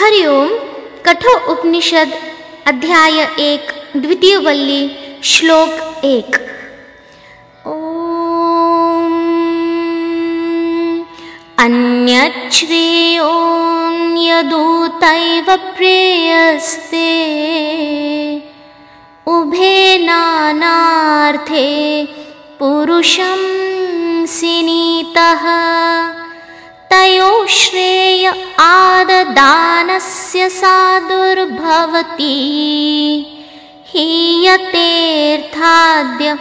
हरिओम कठो उपनिषद अध्याय एक द्वितीय वल्ली श्लोक एक। ॐ अन्यच्छ्रेयो यदूतैव प्रेयस्ते। उभे नानार्थे पुरुषं सिनीतः। तयो श्रेय आददानस्य साधुर्भवति हीयतेऽर्थाद्य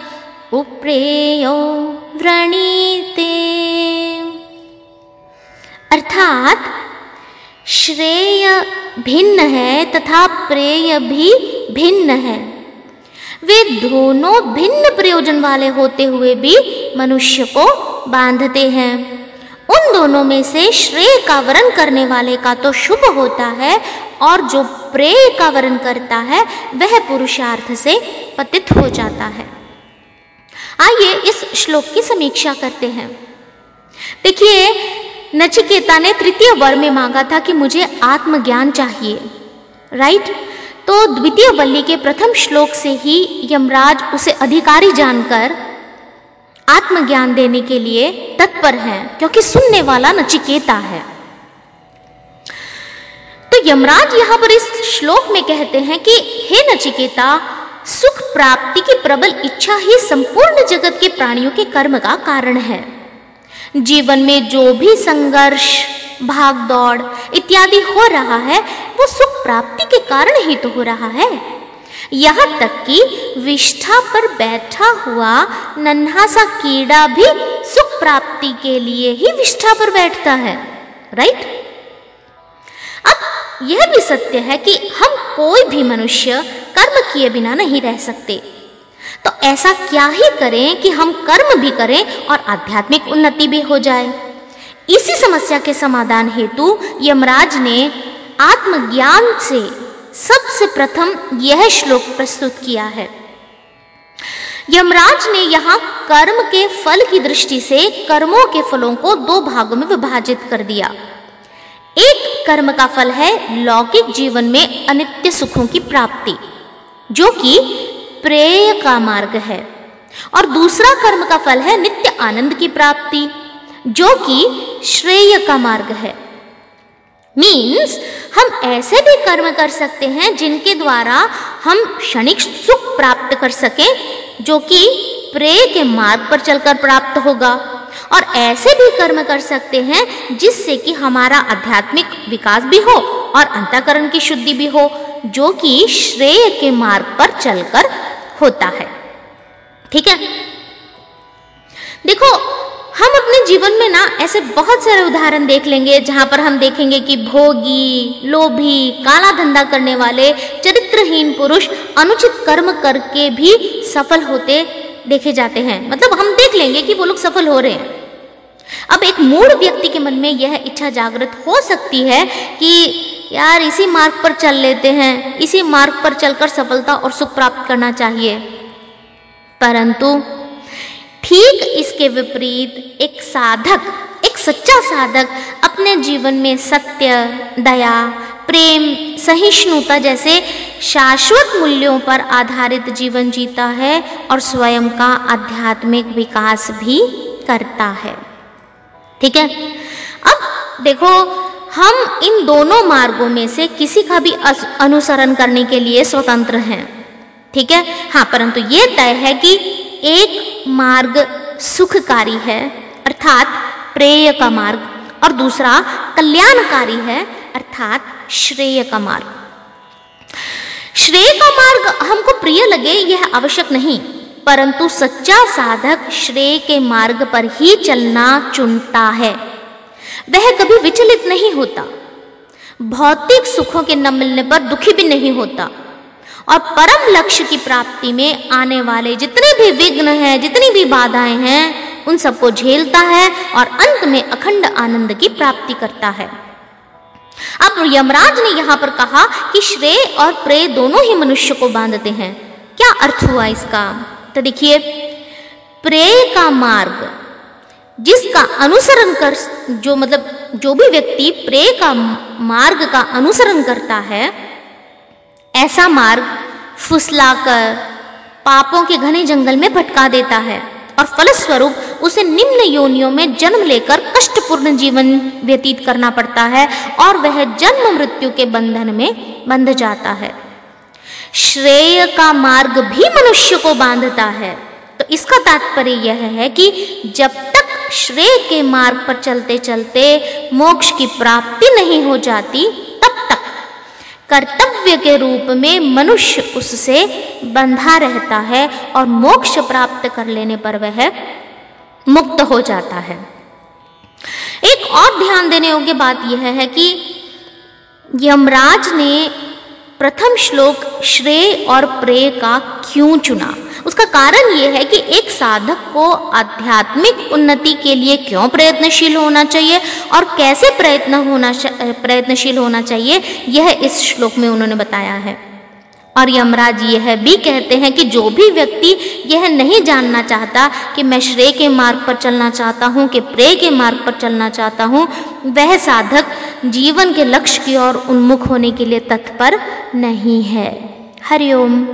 उप्रेयो व्रणीते। अर्थात, श्रेय भिन्न है तथा प्रेय भी भिन्न है। वे दोनों भिन्न प्रयोजन वाले होते हुए भी मनुष्य को बांधते हैं। उन दोनों में से श्रेय का वरण करने वाले का तो शुभ होता है, और जो प्रेय का वरण करता है, वह पुरुषार्थ से पतित हो जाता है। आइए इस श्लोक की समीक्षा करते हैं। देखिए, नचिकेता ने तृतीय वर में मांगा था कि मुझे आत्मज्ञान चाहिए, राइट? तो द्वितीय बल्ली के प्रथम श्लोक से ही यमराज उसे अधिकारी जानकर आत्मज्ञान देने के लिए तत्पर हैं, क्योंकि सुनने वाला नचिकेता है। तो यमराज यहाँ पर इस श्लोक में कहते हैं कि, हे नचिकेता, सुख प्राप्ति की प्रबल इच्छा ही संपूर्ण जगत के प्राणियों के कर्म का कारण है। जीवन में जो भी संघर्ष भाग दौड़ इत्यादि हो रहा है, वो सुख प्राप्ति के कारण ही तो हो रहा है। यहाँ तक कि विष्ठा पर बैठा हुआ नन्हा सा कीड़ा भी सुख प्राप्ति के लिए ही विष्ठा पर बैठता है राइट अब यह भी सत्य है कि हम कोई भी मनुष्य कर्म किए बिना नहीं रह सकते। तो ऐसा क्या ही करें कि हम कर्म भी करें और आध्यात्मिक उन्नति भी हो जाए। इसी समस्या के समाधान हेतु यमराज ने आत्मज्ञान से सबसे प्रथम यह श्लोक प्रस्तुत किया है। यमराज ने यहाँ कर्म के फल की दृष्टि से कर्मों के फलों को दो भागों में विभाजित कर दिया। एक कर्म का फल है लौकिक जीवन में अनित्य सुखों की प्राप्ति, जो कि प्रेय का मार्ग है। और दूसरा कर्म का फल है नित्य आनंद की प्राप्ति, जो कि श्रेय का मार्ग है। मीन्स हम ऐसे भी कर्म कर सकते हैं जिनके द्वारा हम क्षणिक सुख प्राप्त कर सकें, जो कि प्रेय के मार्ग पर चलकर प्राप्त होगा। और ऐसे भी कर्म कर सकते हैं जिससे कि हमारा आध्यात्मिक विकास भी हो और अंतकरण की शुद्धि भी हो, जो कि श्रेय के मार्ग पर चलकर होता है। ठीक है? देखो हम अपने जीवन में ना ऐसे बहुत सारे उदाहरण देख लेंगे, जहाँ पर हम देखेंगे कि भोगी, लोभी, काला धंधा करने वाले, चरित्रहीन पुरुष, अनुचित कर्म करके भी सफल होते देखे जाते हैं। मतलब हम देख लेंगे कि वो लोग सफल हो रहे हैं। अब एक मूड व्यक्ति के मन में यह इच्छा जागृत हो सकती है कि, यार, इसी मार्ग पर चल लेते हैं, इसी मार्ग पर चलकर सफलता और सुख प्राप्त करना चाहिए। परंतु ठीक इसके विपरीत एक साधक, एक सच्चा साधक अपने जीवन में सत्य, दया, प्रेम, सहिष्णुता जैसे शाश्वत मूल्यों पर आधारित जीवन जीता है और स्वयं का आध्यात्मिक विकास भी करता है। ठीक है? अब देखो, हम इन दोनों मार्गों में से किसी का भी अनुसरण करने के लिए स्वतंत्र हैं। ठीक है? हाँ परंतु ये तय है कि एक मार्ग सुखकारी है, अर्थात प्रेय का मार्ग, और दूसरा कल्याणकारी है, अर्थात श्रेय का मार्ग। श्रेय का मार्ग हमको प्रिय लगे, यह आवश्यक नहीं, परंतु सच्चा साधक श्रेय के मार्ग पर ही चलना चुनता है। वह कभी विचलित नहीं होता। भौतिक सुखों के न मिलने पर दुखी भी नहीं होता। और परम लक्ष्य की प्राप्ति में आने वाले जितने भी विघ्न हैं, जितनी भी बाधाएँ हैं, उन सबको झेलता है और अंत में अखंड आनंद की प्राप्ति करता है। अब यमराज ने यहाँ पर कहा कि श्रेय और प्रेय दोनों ही मनुष्य को बांधते हैं। क्या अर्थ हुआ इसका? तो देखिए, प्रेय का मार्ग, जिसका अनुसरण कर, जो मतलब जो भी व्यक्ति प्रेय का मार्ग का अनुसरण करता है ऐसा मार्ग फुसलाकर पापों के घने जंगल में भटका देता है और फलस्वरूप उसे निम्न योनियों में जन्म लेकर कष्टपूर्ण जीवन व्यतीत करना पड़ता है और वह जन्म मृत्यु के बंधन में बंध जाता है। श्रेय का मार्ग भी मनुष्य को बांधता है। तो इसका तात्पर्य यह है कि जब तक श्रेय के मार्ग पर चलते चलते मोक्ष की प्राप्ति नहीं हो जाती कर्तव्य के रूप में मनुष्य उससे बंधा रहता है और मोक्ष प्राप्त कर लेने पर वह मुक्त हो जाता है। एक और ध्यान देने योग्य बात यह है कि यमराज ने प्रथम श्लोक श्रेय और प्रेय का क्यों चुना? उसका कारण यह है कि एक साधक को आध्यात्मिक उन्नति के लिए क्यों प्रयत्नशील होना चाहिए और कैसे प्रयत्न होना प्रयत्नशील होना चाहिए, यह इस श्लोक में उन्होंने बताया है। और यमराज यह भी कहते हैं कि जो भी व्यक्ति यह नहीं जानना चाहता कि मैं श्रेय के मार्ग पर चलना चाहता हूँ, कि प्रेय के मार्ग पर चलना चाहता हूँ, वह साधक जीवन के लक्ष्य की ओर उन्मुख होने के लिए तत्पर नहीं है। हरिओम